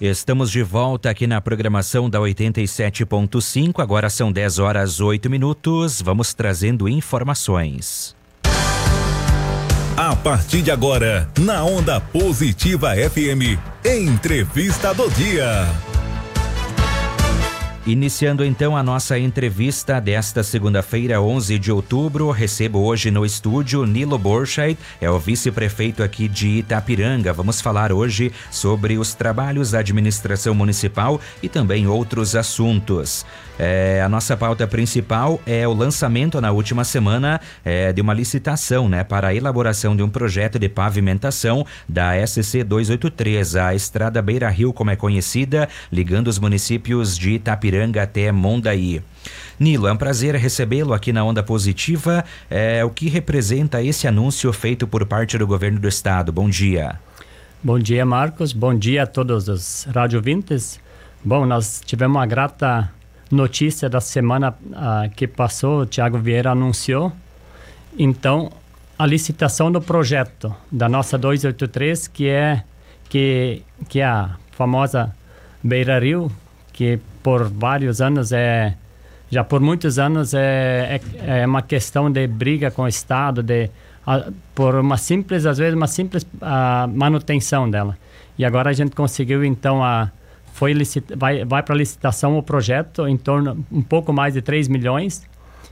Estamos de volta aqui na programação da 87.5. Agora são 10 horas 8 minutos. Vamos trazendo informações. A partir de agora, na Onda Positiva FM, Entrevista do Dia. Iniciando então a nossa entrevista desta segunda-feira, 11 de outubro, recebo hoje no estúdio Nilo Borchardt, é o vice-prefeito aqui de Itapiranga. Vamos falar hoje sobre os trabalhos da administração municipal e também outros assuntos. É, a nossa pauta principal é o lançamento na última semana é, de uma licitação né, para a elaboração de um projeto de pavimentação da SC 283, a Estrada Beira Rio, como é conhecida, ligando os municípios de Itapiranga até Mondaí. Nilo, é um prazer recebê-lo aqui na Onda Positiva. É, o que representa esse anúncio feito por parte do governo do estado? Bom dia. Bom dia, Marcos. Bom dia a todos os radiovintes. Bom, nós tivemos uma grata notícia da semana uh, que passou, o Tiago Vieira anunciou. Então, a licitação do projeto da nossa 283, que é que, que é a famosa Beira Rio, que por vários anos é já por muitos anos é, é, é uma questão de briga com o Estado, de a, por uma simples, às vezes uma simples a, manutenção dela. E agora a gente conseguiu então a foi licita, vai, vai para licitação o projeto em torno um pouco mais de 3 milhões.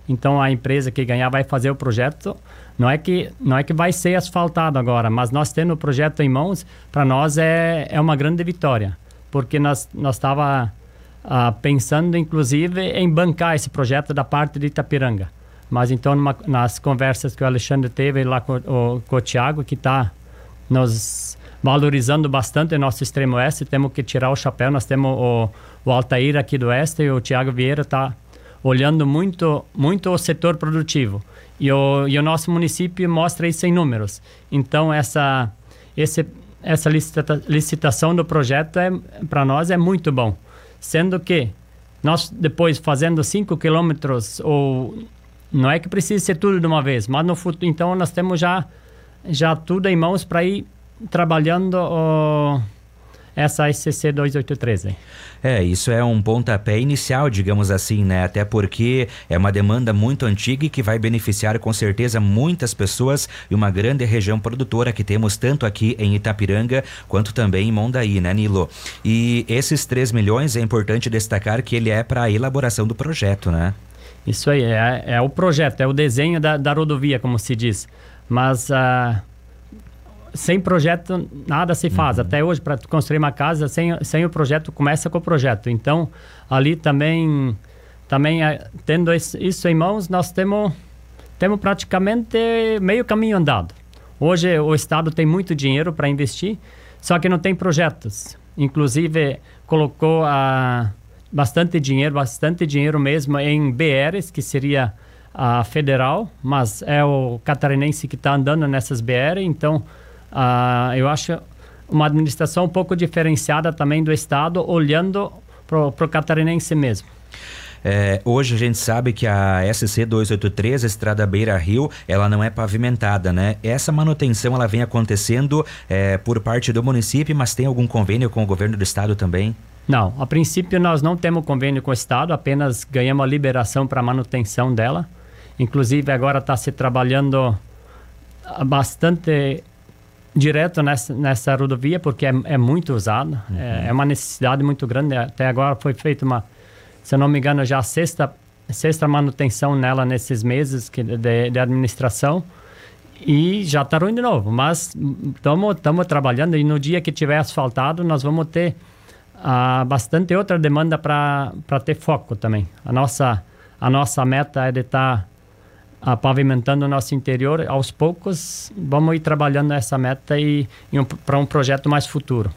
Então a empresa que ganhar vai fazer o projeto. Não é que não é que vai ser asfaltado agora, mas nós tendo o projeto em mãos, para nós é, é uma grande vitória, porque nós nós estava ah, pensando inclusive em bancar esse projeto da parte de Itapiranga. Mas então numa, nas conversas que o Alexandre teve lá com, o, com o Tiago, que está nos valorizando bastante o nosso extremo oeste. Temos que tirar o chapéu. Nós temos o, o Altair aqui do oeste e o Tiago Vieira está olhando muito, muito o setor produtivo. E o, e o nosso município mostra isso em números. Então, essa, esse, essa licita, licitação do projeto é, para nós é muito bom. Sendo que nós, depois, fazendo 5 quilômetros, ou não é que precise ser tudo de uma vez, mas no futuro, então nós temos já, já tudo em mãos para ir trabalhando essa SCC 283. É, isso é um pontapé inicial, digamos assim, né? Até porque é uma demanda muito antiga e que vai beneficiar com certeza muitas pessoas e uma grande região produtora que temos tanto aqui em Itapiranga quanto também em Mondaí, né, Nilo? E esses 3 milhões é importante destacar que ele é para a elaboração do projeto, né? Isso aí, é, é o projeto, é o desenho da, da rodovia, como se diz. Mas. Uh sem projeto nada se faz. Uhum. Até hoje, para construir uma casa, sem, sem o projeto, começa com o projeto. Então, ali também, também eh, tendo isso em mãos, nós temos, temos praticamente meio caminho andado. Hoje, o Estado tem muito dinheiro para investir, só que não tem projetos. Inclusive, colocou a, bastante dinheiro, bastante dinheiro mesmo em BRs, que seria a federal, mas é o catarinense que está andando nessas BR, então Uh, eu acho uma administração um pouco diferenciada também do Estado, olhando para o catarinense mesmo. É, hoje a gente sabe que a SC 283, a Estrada Beira Rio, ela não é pavimentada, né? Essa manutenção ela vem acontecendo é, por parte do município, mas tem algum convênio com o governo do estado também? Não, a princípio nós não temos convênio com o estado, apenas ganhamos a liberação para manutenção dela. Inclusive agora está se trabalhando bastante direto nessa, nessa rodovia, porque é, é muito usada, uhum. é, é, uma necessidade muito grande. Até agora foi feita uma, se eu não me engano, já a sexta, sexta manutenção nela nesses meses que, de, de administração e já está ruim de novo. Mas estamos trabalhando e no dia que tiver asfaltado, nós vamos ter uh, bastante outra demanda para ter foco também. A nossa, a nossa meta é de estar. Tá a pavimentando o nosso interior, aos poucos vamos ir trabalhando essa meta e, e um, para um projeto mais futuro.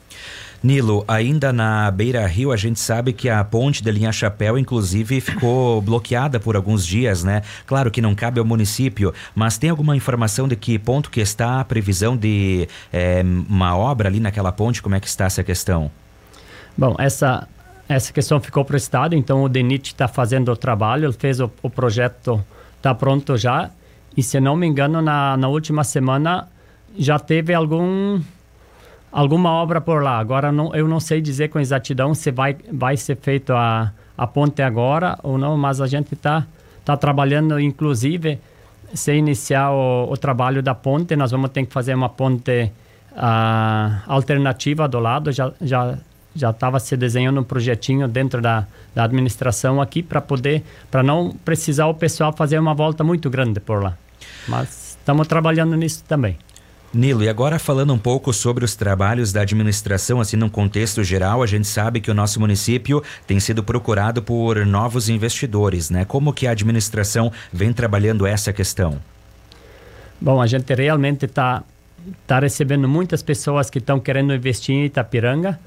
Nilo, ainda na Beira Rio, a gente sabe que a ponte da linha Chapéu, inclusive, ficou bloqueada por alguns dias, né? Claro que não cabe ao município, mas tem alguma informação de que ponto que está a previsão de é, uma obra ali naquela ponte? Como é que está essa questão? Bom, essa, essa questão ficou para o Estado, então o DENIT está fazendo o trabalho, ele fez o, o projeto está pronto já. E se não me engano, na, na última semana já teve algum alguma obra por lá. Agora não, eu não sei dizer com exatidão se vai, vai ser feito a, a ponte agora ou não, mas a gente está tá trabalhando, inclusive, se iniciar o, o, trabalho da ponte, nós vamos ter que fazer uma ponte uh, alternativa do lado. Já já já estava se desenhando um projetinho dentro da, da administração aqui para poder para não precisar o pessoal fazer uma volta muito grande por lá. Mas estamos trabalhando nisso também. Nilo, e agora falando um pouco sobre os trabalhos da administração, assim, num contexto geral, a gente sabe que o nosso município tem sido procurado por novos investidores, né? Como que a administração vem trabalhando essa questão? Bom, a gente realmente está tá recebendo muitas pessoas que estão querendo investir em Itapiranga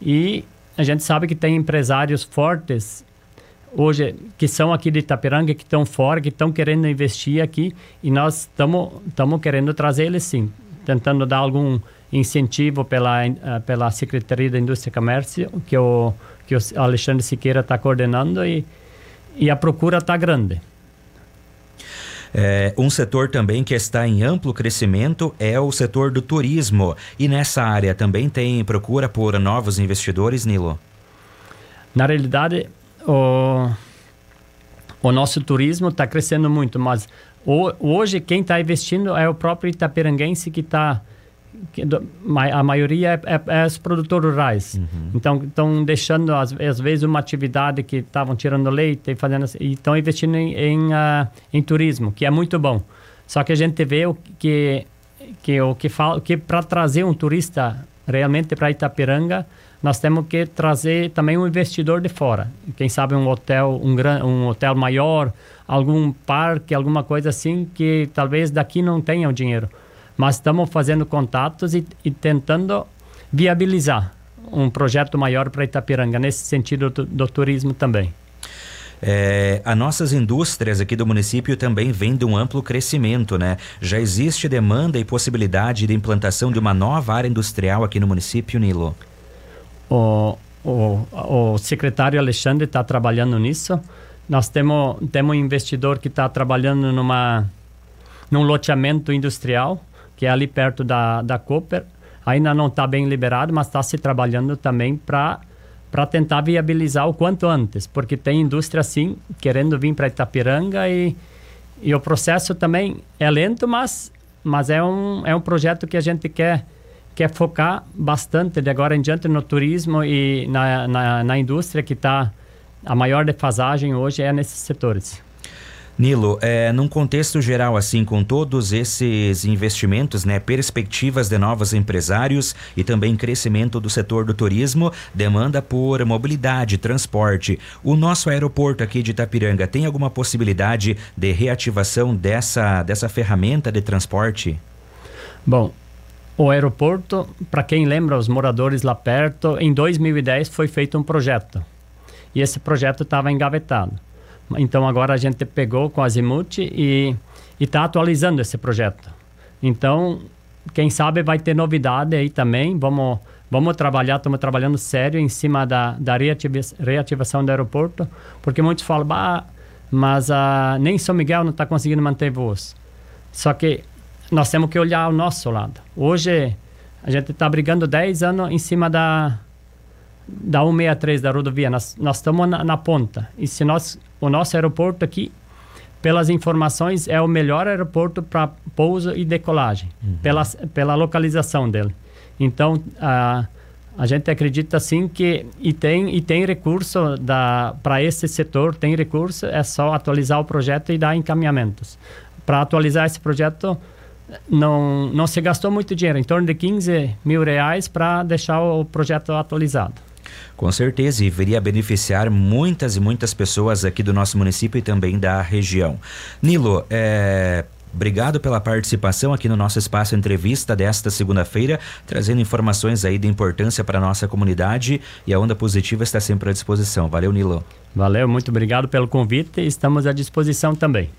e a gente sabe que tem empresários fortes hoje que são aqui de Itapiranga, que estão fora, que estão querendo investir aqui e nós estamos querendo trazer eles sim tentando dar algum incentivo pela uh, pela Secretaria da Indústria e Comércio que o que o Alexandre Siqueira está coordenando e e a procura está grande. É, um setor também que está em amplo crescimento é o setor do turismo. E nessa área também tem procura por novos investidores, Nilo? Na realidade, o, o nosso turismo está crescendo muito, mas hoje quem está investindo é o próprio itaperanguense que está a maioria é, é, é os produtores rurais. Uhum. Então, estão deixando, às, às, vezes, uma atividade que estavam tirando leite e fazendo assim, e estão investindo em, em, uh, em, turismo, que é muito bom. Só que a gente vê o que, que, o que, fala, que para trazer um turista realmente para Itapiranga, nós temos que trazer também um investidor de fora. Quem sabe um hotel, um, gran, um hotel maior, algum parque, alguma coisa assim que talvez daqui não tenha o dinheiro. Mas estamos fazendo contatos e, e tentando viabilizar um projeto maior para Itapiranga, nesse sentido do, do turismo também. É, as nossas indústrias aqui do município também vêm de um amplo crescimento, né? Já existe demanda e possibilidade de implantação de uma nova área industrial aqui no município, Nilo? O, o, o secretário Alexandre está trabalhando nisso. Nós temos, temos um investidor que está trabalhando numa, num loteamento industrial, que é ali perto da, da Cooper. Ainda não está bem liberado, mas está se trabalhando também para para tentar viabilizar o quanto antes, porque tem indústria sim querendo vir para Itapiranga e, e o processo também é lento, mas, mas é, um, é um projeto que a gente quer quer focar bastante de agora em diante no turismo e na, na, na indústria que está a maior defasagem hoje é nesses setores. Nilo, é, num contexto geral, assim, com todos esses investimentos, né, perspectivas de novos empresários e também crescimento do setor do turismo, demanda por mobilidade, transporte. O nosso aeroporto aqui de Itapiranga tem alguma possibilidade de reativação dessa, dessa ferramenta de transporte? Bom, o aeroporto, para quem lembra, os moradores lá perto, em 2010 foi feito um projeto. E esse projeto estava engavetado. Então agora a gente pegou com a Azimuth e está atualizando esse projeto. Então, quem sabe vai ter novidade aí também. Vamos, vamos trabalhar, estamos trabalhando sério em cima da, da reativação do aeroporto, porque muitos falam, bah, mas uh, nem São Miguel não está conseguindo manter voos. Só que nós temos que olhar o nosso lado. Hoje, a gente está brigando 10 anos em cima da, da 163 da rodovia. Nós, nós estamos na, na, ponta. E se nós, o nosso aeroporto aqui, pelas informações, é o melhor aeroporto para pouso e decolagem, uhum. pela, pela localização dele. Então, a, a gente acredita sim que e tem e tem recurso para esse setor, tem recurso, é só atualizar o projeto e dar encaminhamentos. Para atualizar esse projeto, não, não se gastou muito dinheiro, em torno de 15 mil reais para deixar o projeto atualizado. Com certeza, e viria a beneficiar muitas e muitas pessoas aqui do nosso município e também da região. Nilo, é, Obrigado pela participação aqui no nosso espaço entrevista desta segunda-feira, trazendo informações aí de importância para a nossa comunidade e a Onda Positiva está sempre à disposição. Valeu, Nilo. Valeu, muito obrigado pelo convite e estamos à disposição também.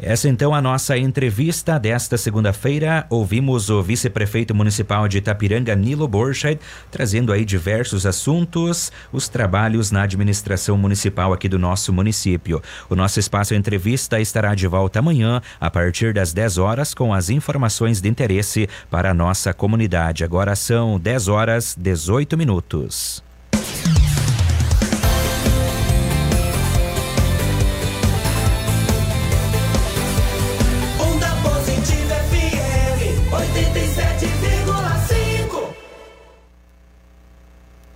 Essa então a nossa entrevista desta segunda-feira. Ouvimos o vice-prefeito municipal de Itapiranga, Nilo Borchardt, trazendo aí diversos assuntos, os trabalhos na administração municipal aqui do nosso município. O nosso espaço entrevista estará de volta amanhã, a partir das 10 horas, com as informações de interesse para a nossa comunidade. Agora são 10 horas 18 minutos.